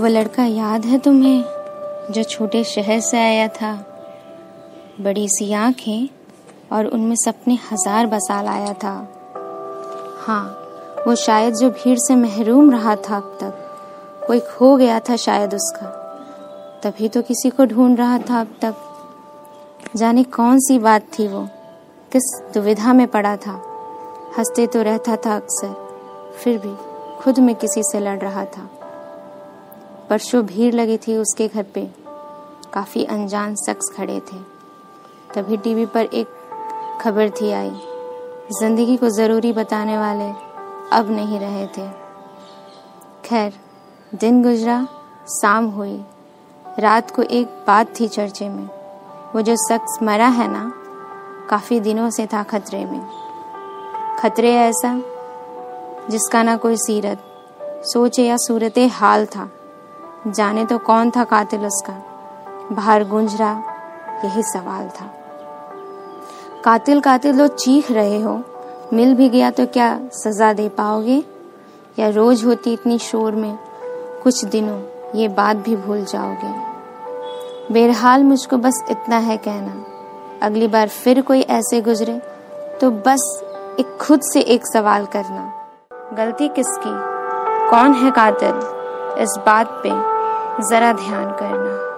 वो लड़का याद है तुम्हें, जो छोटे शहर से आया था? बड़ी सी आँखें और उनमें सपने हज़ार बसा लाया था। हाँ वो शायद जो भीड़ से महरूम रहा था अब तक कोई खो गया था शायद उसका। तभी तो किसी को ढूंढ रहा था अब तक। जाने कौन सी बात थी वो? किस दुविधा में पड़ा था? हँसते तो रहता था अक्सर, फिर भी खुद में किसी से लड़ रहा था। परसों भीड़ लगी थी उसके घर पे। काफ़ी अनजान शख्स खड़े थे। तभी टीवी पर एक खबर थी आई। ज़िंदगी को ज़रूरी बताने वाले अब नहीं रहे थे। खैर, दिन गुजरा, शाम हुई। रात को एक बात थी चर्चे में। वो जो शख्स मरा है ना, काफ़ी दिनों से था खतरे में। खतरे ऐसा, जिसका ना कोई सीरत, सोचे या सूरत हाल था। जाने तो कौन था कातिल उसका? बाहर गूंज रहा, यही सवाल था। कातिल कातिल तो चीख रहे हो, मिल भी गया तो क्या सजा दे पाओगे? या रोज होती इतनी शोर में, कुछ दिनों ये बात भी भूल जाओगे? बेरहाल मुझको बस इतना है कहना। अगली बार फिर कोई ऐसे गुजरे तो बस एक खुद से एक सवाल करना। गलती किसकी? कौन है कातिल? इस बात पे। ज़रा ध्यान करना।